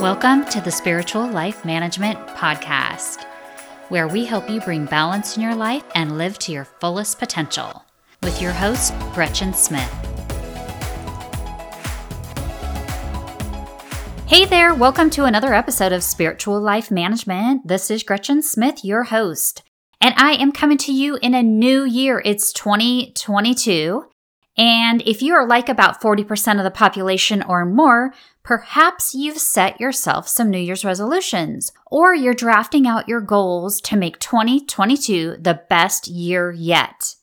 Welcome to the Spiritual Life Management Podcast, where we help you bring balance in your life and live to your fullest potential. With your host, Gretchen Smith. Hey there, welcome to another episode of Spiritual Life Management. This is Gretchen Smith, your host, and I am coming to you in a new year. It's 2022. And if you are like about 40% of the population or more, perhaps you've set yourself some New Year's resolutions, or you're drafting out your goals to make 2022 the best year yet.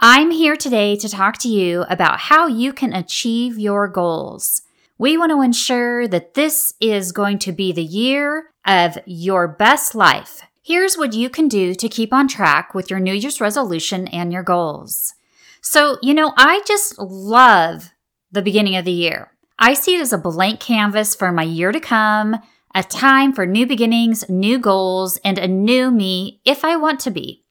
I'm here today to talk to you about how you can achieve your goals. We want to ensure that this is going to be the year of your best life. Here's what you can do to keep on track with your New Year's resolution and your goals. So, you know, I just love the beginning of the year. I see it as a blank canvas for my year to come, a time for new beginnings, new goals, and a new me if I want to be.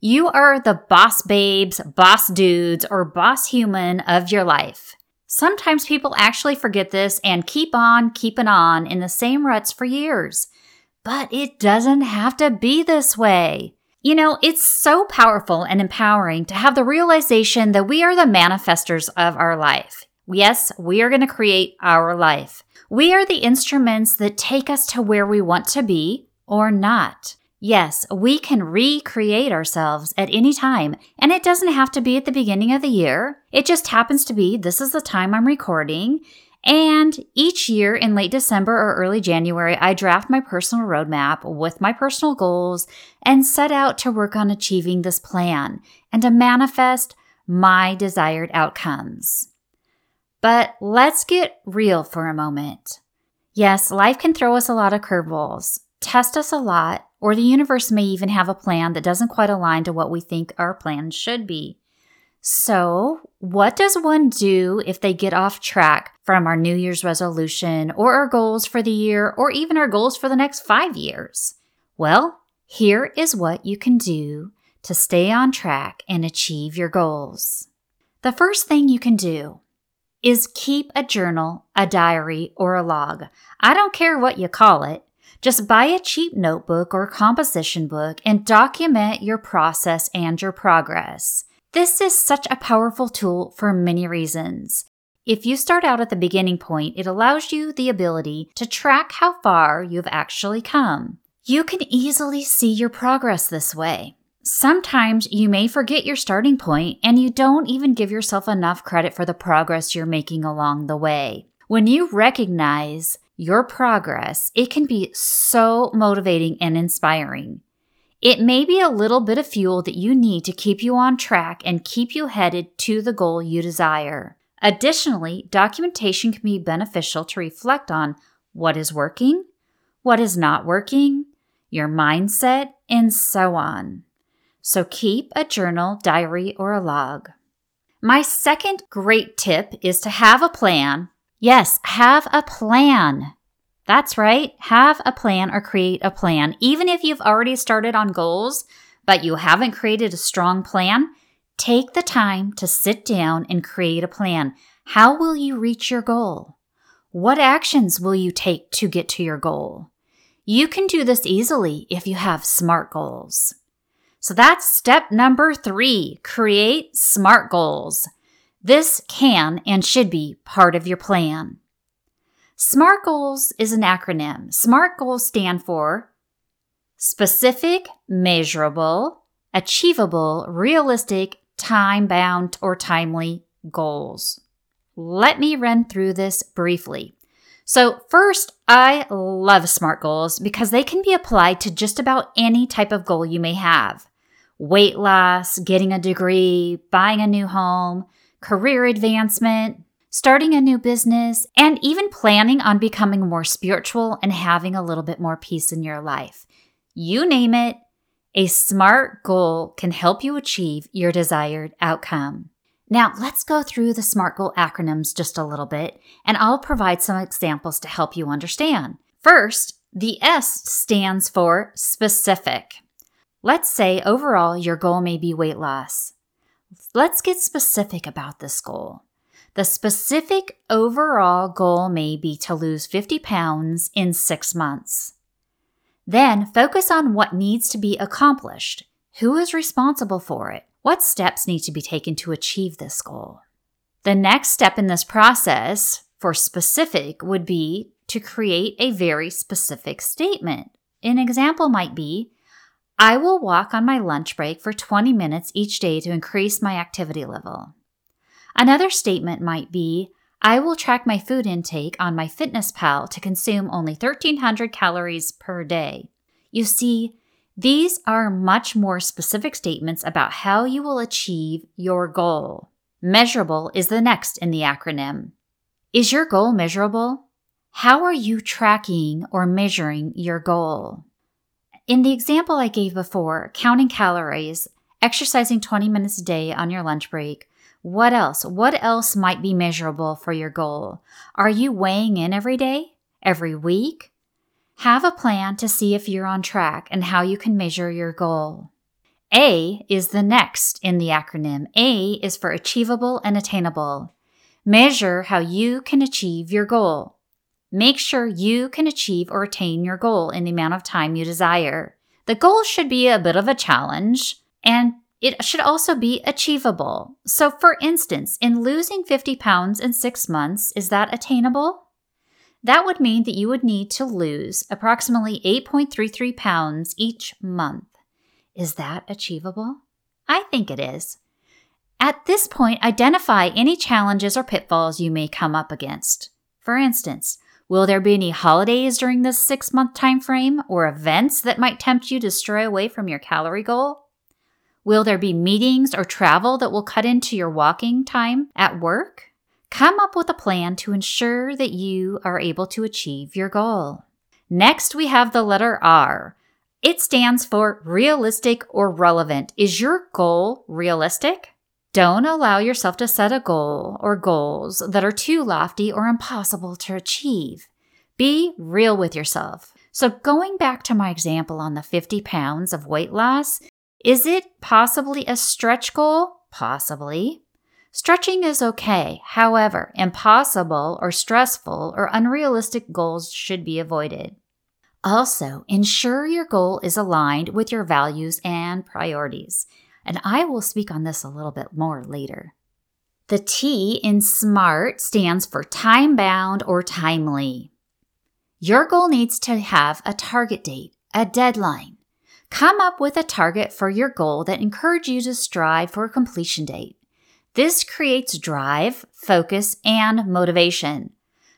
You are the boss babes, boss dudes, or boss human of your life. Sometimes people actually forget this and keep on keeping on in the same ruts for years. But it doesn't have to be this way. You know, it's so powerful and empowering to have the realization that we are the manifestors of our life. Yes, we are going to create our life. We are the instruments that take us to where we want to be or not. Yes, we can recreate ourselves at any time, and it doesn't have to be at the beginning of the year. It just happens to be this is the time I'm recording, and each year in late December or early January, I draft my personal roadmap with my personal goals and set out to work on achieving this plan and to manifest my desired outcomes. But let's get real for a moment. Yes, life can throw us a lot of curveballs, test us a lot, or the universe may even have a plan that doesn't quite align to what we think our plan should be. So, what does one do if they get off track from our New Year's resolution or our goals for the year or even our goals for the next five years? Well, here is what you can do to stay on track and achieve your goals. The first thing you can do is keep a journal, a diary, or a log. I don't care what you call it. Just buy a cheap notebook or composition book and document your process and your progress. This is such a powerful tool for many reasons. If you start out at the beginning point, it allows you the ability to track how far you've actually come. You can easily see your progress this way. Sometimes you may forget your starting point and you don't even give yourself enough credit for the progress you're making along the way. When you recognize your progress, it can be so motivating and inspiring. It may be a little bit of fuel that you need to keep you on track and keep you headed to the goal you desire. Additionally, documentation can be beneficial to reflect on what is working, what is not working, your mindset, and so on. So keep a journal, diary, or a log. My second great tip is to have a plan. Yes, have a plan. That's right. Have a plan or create a plan. Even if you've already started on goals, but you haven't created a strong plan, take the time to sit down and create a plan. How will you reach your goal? What actions will you take to get to your goal? You can do this easily if you have SMART goals. So that's step number three create SMART goals. This can and should be part of your plan. SMART goals is an acronym. SMART goals stand for specific, measurable, achievable, realistic, time bound, or timely goals. Let me run through this briefly. So, first, I love SMART goals because they can be applied to just about any type of goal you may have weight loss, getting a degree, buying a new home, career advancement, starting a new business, and even planning on becoming more spiritual and having a little bit more peace in your life. You name it, a SMART goal can help you achieve your desired outcome. Now, let's go through the SMART goal acronyms just a little bit, and I'll provide some examples to help you understand. First, the S stands for specific. Let's say overall your goal may be weight loss. Let's get specific about this goal. The specific overall goal may be to lose 50 pounds in six months. Then focus on what needs to be accomplished. Who is responsible for it? What steps need to be taken to achieve this goal? The next step in this process for specific would be to create a very specific statement. An example might be I will walk on my lunch break for 20 minutes each day to increase my activity level. Another statement might be I will track my food intake on MyFitnessPal to consume only 1,300 calories per day. You see, these are much more specific statements about how you will achieve your goal. Measurable is the next in the acronym. Is your goal measurable? How are you tracking or measuring your goal? In the example I gave before, counting calories, exercising 20 minutes a day on your lunch break, what else? What else might be measurable for your goal? Are you weighing in every day? Every week? Have a plan to see if you're on track and how you can measure your goal. A is the next in the acronym. A is for achievable and attainable. Measure how you can achieve your goal. Make sure you can achieve or attain your goal in the amount of time you desire. The goal should be a bit of a challenge and it should also be achievable. So, for instance, in losing 50 pounds in six months, is that attainable? That would mean that you would need to lose approximately 8.33 pounds each month. Is that achievable? I think it is. At this point, identify any challenges or pitfalls you may come up against. For instance, will there be any holidays during this six month time frame or events that might tempt you to stray away from your calorie goal? Will there be meetings or travel that will cut into your walking time at work? Come up with a plan to ensure that you are able to achieve your goal. Next, we have the letter R. It stands for realistic or relevant. Is your goal realistic? Don't allow yourself to set a goal or goals that are too lofty or impossible to achieve. Be real with yourself. So, going back to my example on the 50 pounds of weight loss, is it possibly a stretch goal? Possibly. Stretching is okay. However, impossible or stressful or unrealistic goals should be avoided. Also, ensure your goal is aligned with your values and priorities. And I will speak on this a little bit more later. The T in SMART stands for time bound or timely. Your goal needs to have a target date, a deadline, Come up with a target for your goal that encourages you to strive for a completion date. This creates drive, focus, and motivation.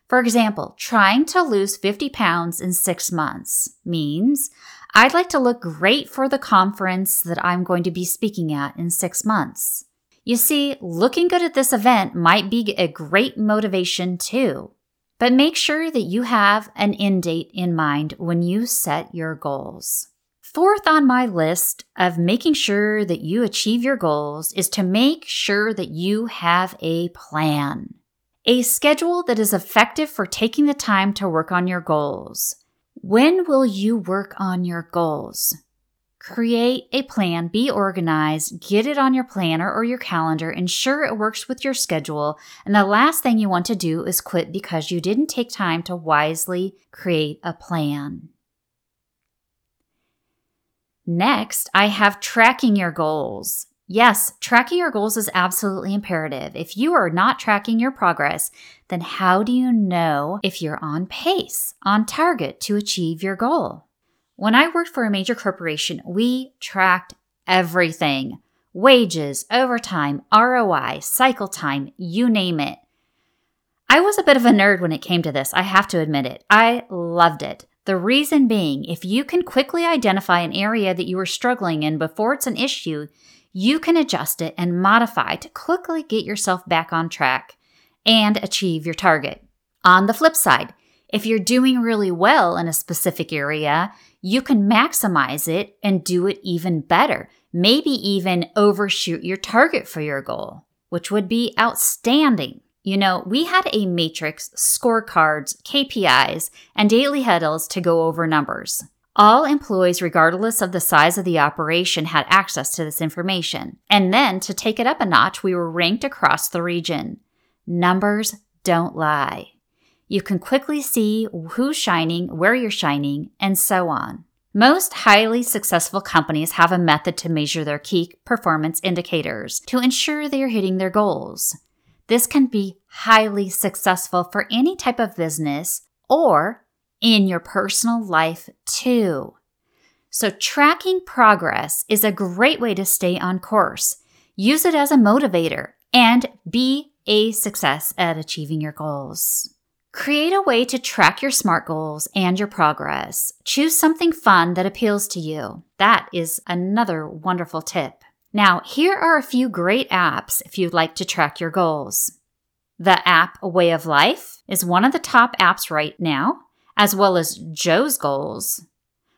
For example, trying to lose 50 pounds in six months means I'd like to look great for the conference that I'm going to be speaking at in six months. You see, looking good at this event might be a great motivation too. But make sure that you have an end date in mind when you set your goals. Fourth on my list of making sure that you achieve your goals is to make sure that you have a plan. A schedule that is effective for taking the time to work on your goals. When will you work on your goals? Create a plan, be organized, get it on your planner or your calendar, ensure it works with your schedule, and the last thing you want to do is quit because you didn't take time to wisely create a plan. Next, I have tracking your goals. Yes, tracking your goals is absolutely imperative. If you are not tracking your progress, then how do you know if you're on pace, on target to achieve your goal? When I worked for a major corporation, we tracked everything wages, overtime, ROI, cycle time, you name it. I was a bit of a nerd when it came to this, I have to admit it. I loved it. The reason being, if you can quickly identify an area that you are struggling in before it's an issue, you can adjust it and modify to quickly get yourself back on track and achieve your target. On the flip side, if you're doing really well in a specific area, you can maximize it and do it even better. Maybe even overshoot your target for your goal, which would be outstanding. You know, we had a matrix, scorecards, KPIs, and daily huddles to go over numbers. All employees, regardless of the size of the operation, had access to this information. And then to take it up a notch, we were ranked across the region. Numbers don't lie. You can quickly see who's shining, where you're shining, and so on. Most highly successful companies have a method to measure their key performance indicators to ensure they are hitting their goals. This can be highly successful for any type of business or in your personal life too. So, tracking progress is a great way to stay on course. Use it as a motivator and be a success at achieving your goals. Create a way to track your SMART goals and your progress. Choose something fun that appeals to you. That is another wonderful tip. Now, here are a few great apps if you'd like to track your goals. The app Way of Life is one of the top apps right now, as well as Joe's Goals.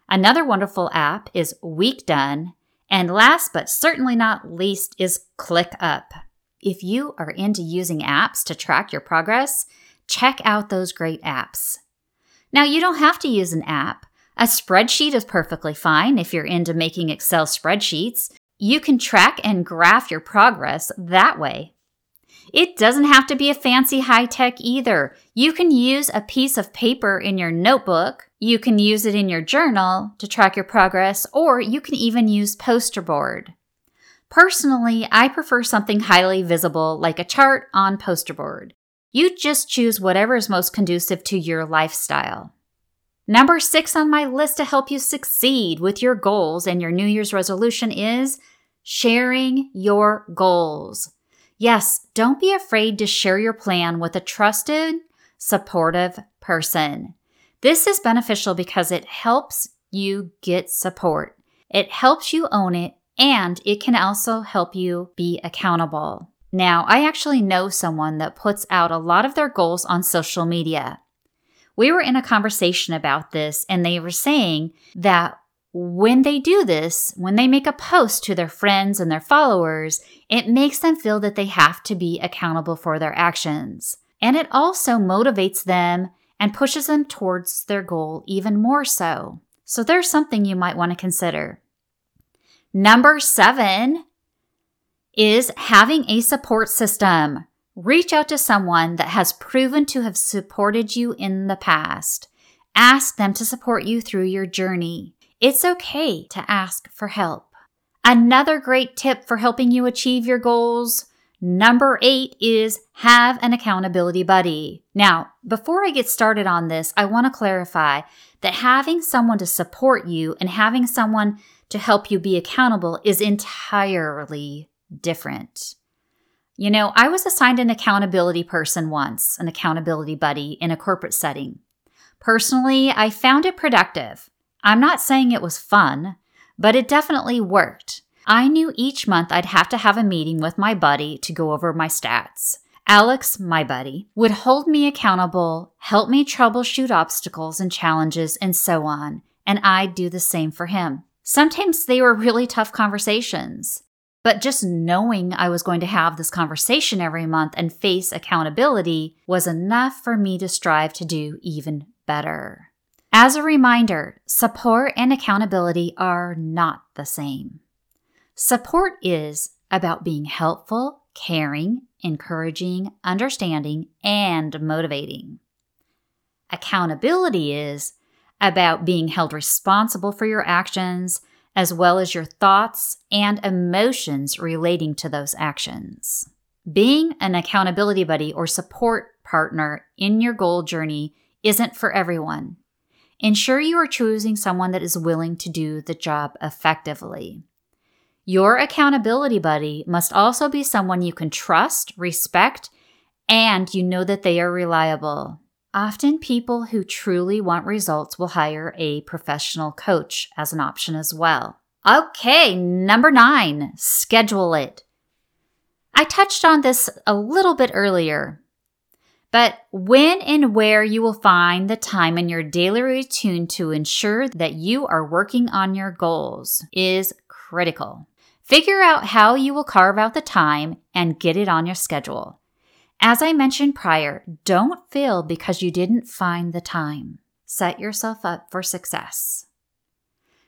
Another wonderful app is Weekdone. And last but certainly not least is ClickUp. If you are into using apps to track your progress, check out those great apps. Now, you don't have to use an app. A spreadsheet is perfectly fine if you're into making Excel spreadsheets. You can track and graph your progress that way. It doesn't have to be a fancy high tech either. You can use a piece of paper in your notebook, you can use it in your journal to track your progress, or you can even use poster board. Personally, I prefer something highly visible like a chart on poster board. You just choose whatever is most conducive to your lifestyle. Number six on my list to help you succeed with your goals and your New Year's resolution is sharing your goals. Yes, don't be afraid to share your plan with a trusted, supportive person. This is beneficial because it helps you get support. It helps you own it and it can also help you be accountable. Now, I actually know someone that puts out a lot of their goals on social media. We were in a conversation about this, and they were saying that when they do this, when they make a post to their friends and their followers, it makes them feel that they have to be accountable for their actions. And it also motivates them and pushes them towards their goal even more so. So there's something you might want to consider. Number seven is having a support system. Reach out to someone that has proven to have supported you in the past. Ask them to support you through your journey. It's okay to ask for help. Another great tip for helping you achieve your goals Number eight is have an accountability buddy. Now, before I get started on this, I want to clarify that having someone to support you and having someone to help you be accountable is entirely different. You know, I was assigned an accountability person once, an accountability buddy in a corporate setting. Personally, I found it productive. I'm not saying it was fun, but it definitely worked. I knew each month I'd have to have a meeting with my buddy to go over my stats. Alex, my buddy, would hold me accountable, help me troubleshoot obstacles and challenges, and so on, and I'd do the same for him. Sometimes they were really tough conversations, but just knowing I was going to have this conversation every month and face accountability was enough for me to strive to do even better. As a reminder, support and accountability are not the same. Support is about being helpful, caring, encouraging, understanding, and motivating. Accountability is about being held responsible for your actions as well as your thoughts and emotions relating to those actions. Being an accountability buddy or support partner in your goal journey isn't for everyone. Ensure you are choosing someone that is willing to do the job effectively. Your accountability buddy must also be someone you can trust, respect, and you know that they are reliable. Often, people who truly want results will hire a professional coach as an option as well. Okay, number nine, schedule it. I touched on this a little bit earlier, but when and where you will find the time in your daily routine to ensure that you are working on your goals is critical. Figure out how you will carve out the time and get it on your schedule. As I mentioned prior, don't fail because you didn't find the time. Set yourself up for success.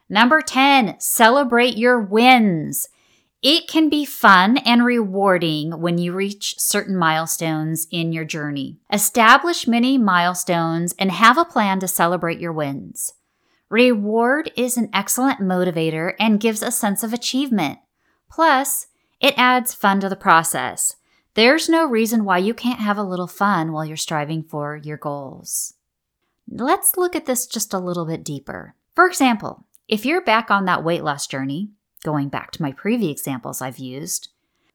Number 10, celebrate your wins. It can be fun and rewarding when you reach certain milestones in your journey. Establish many milestones and have a plan to celebrate your wins. Reward is an excellent motivator and gives a sense of achievement. Plus, it adds fun to the process. There's no reason why you can't have a little fun while you're striving for your goals. Let's look at this just a little bit deeper. For example, if you're back on that weight loss journey, going back to my previous examples I've used,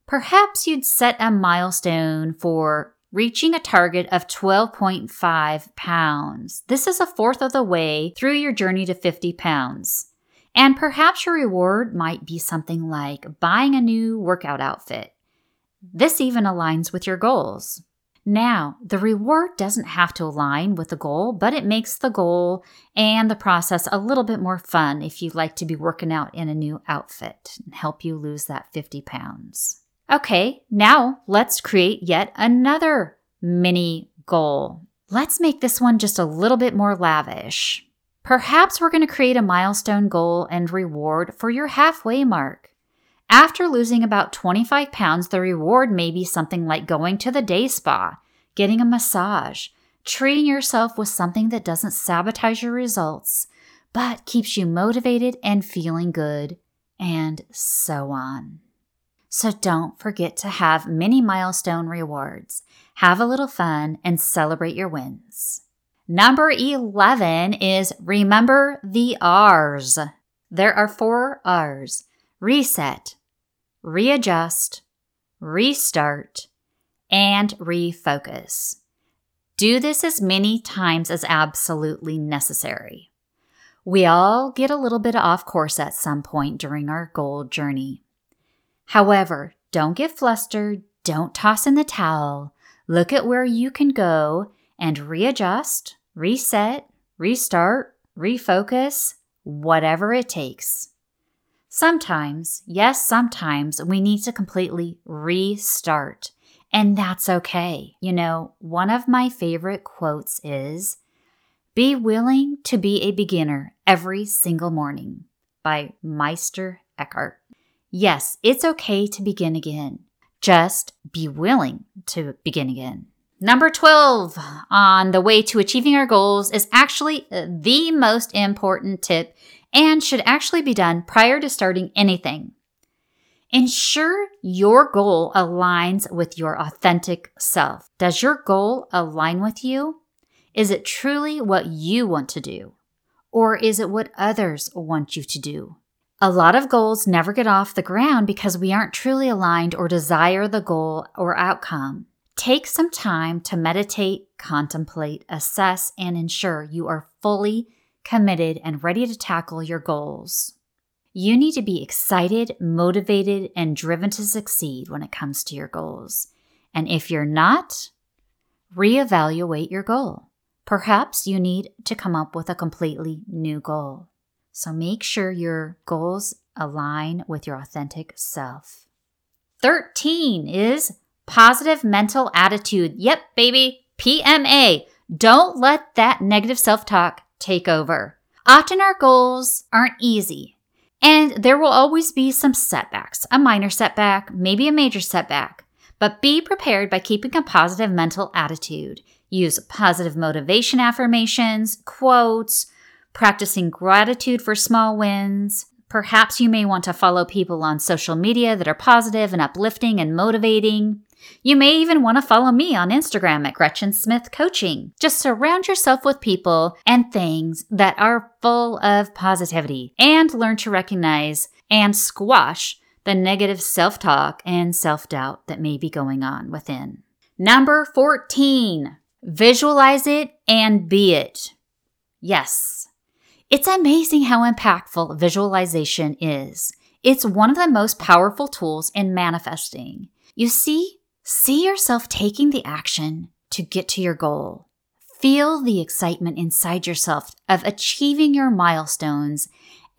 perhaps you'd set a milestone for reaching a target of 12.5 pounds. This is a fourth of the way through your journey to 50 pounds. And perhaps your reward might be something like buying a new workout outfit. This even aligns with your goals. Now, the reward doesn't have to align with the goal, but it makes the goal and the process a little bit more fun if you like to be working out in a new outfit and help you lose that 50 pounds. Okay, now let's create yet another mini goal. Let's make this one just a little bit more lavish. Perhaps we're going to create a milestone goal and reward for your halfway mark. After losing about 25 pounds, the reward may be something like going to the day spa, getting a massage, treating yourself with something that doesn't sabotage your results, but keeps you motivated and feeling good, and so on. So don't forget to have many milestone rewards. Have a little fun and celebrate your wins. Number 11 is remember the R's. There are four R's reset, readjust, restart, and refocus. Do this as many times as absolutely necessary. We all get a little bit off course at some point during our goal journey. However, don't get flustered, don't toss in the towel. Look at where you can go and readjust, reset, restart, refocus, whatever it takes. Sometimes, yes, sometimes we need to completely restart, and that's okay. You know, one of my favorite quotes is Be willing to be a beginner every single morning by Meister Eckhart. Yes, it's okay to begin again. Just be willing to begin again. Number 12 on the way to achieving our goals is actually the most important tip and should actually be done prior to starting anything. Ensure your goal aligns with your authentic self. Does your goal align with you? Is it truly what you want to do? Or is it what others want you to do? A lot of goals never get off the ground because we aren't truly aligned or desire the goal or outcome. Take some time to meditate, contemplate, assess, and ensure you are fully committed, and ready to tackle your goals. You need to be excited, motivated, and driven to succeed when it comes to your goals. And if you're not, reevaluate your goal. Perhaps you need to come up with a completely new goal. So make sure your goals align with your authentic self. 13 is positive mental attitude. Yep, baby, PMA. Don't let that negative self talk take over. Often our goals aren't easy, and there will always be some setbacks a minor setback, maybe a major setback. But be prepared by keeping a positive mental attitude. Use positive motivation affirmations, quotes, practicing gratitude for small wins. Perhaps you may want to follow people on social media that are positive and uplifting and motivating. You may even want to follow me on Instagram at Gretchen Smith Coaching. Just surround yourself with people and things that are full of positivity and learn to recognize and squash the negative self talk and self doubt that may be going on within. Number 14, visualize it and be it. Yes. It's amazing how impactful visualization is. It's one of the most powerful tools in manifesting. You see, See yourself taking the action to get to your goal. Feel the excitement inside yourself of achieving your milestones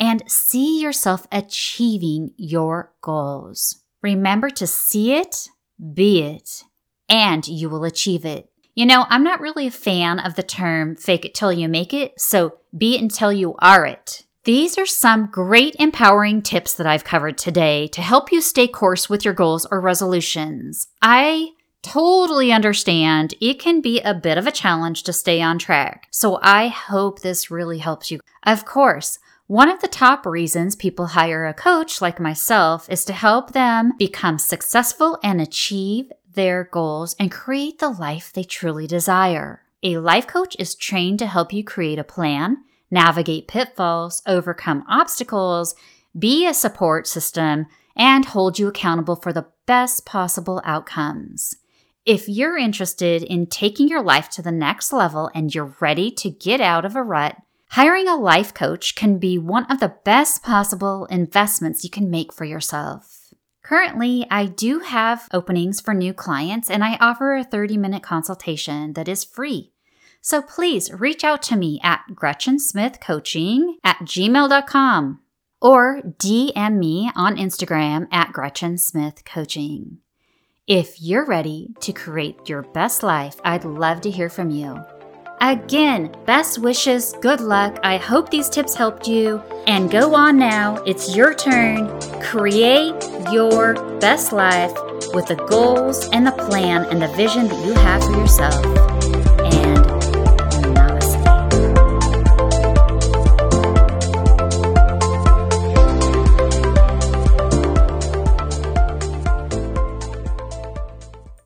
and see yourself achieving your goals. Remember to see it, be it, and you will achieve it. You know, I'm not really a fan of the term fake it till you make it, so be it until you are it. These are some great empowering tips that I've covered today to help you stay course with your goals or resolutions. I totally understand it can be a bit of a challenge to stay on track, so I hope this really helps you. Of course, one of the top reasons people hire a coach like myself is to help them become successful and achieve their goals and create the life they truly desire. A life coach is trained to help you create a plan navigate pitfalls, overcome obstacles, be a support system, and hold you accountable for the best possible outcomes. If you're interested in taking your life to the next level and you're ready to get out of a rut, hiring a life coach can be one of the best possible investments you can make for yourself. Currently, I do have openings for new clients and I offer a 30 minute consultation that is free. So please reach out to me at GretchenSmithCoaching at gmail.com or DM me on Instagram at Gretchen Smith Coaching. If you're ready to create your best life, I'd love to hear from you. Again, best wishes, good luck. I hope these tips helped you. And go on now, it's your turn. Create your best life with the goals and the plan and the vision that you have for yourself.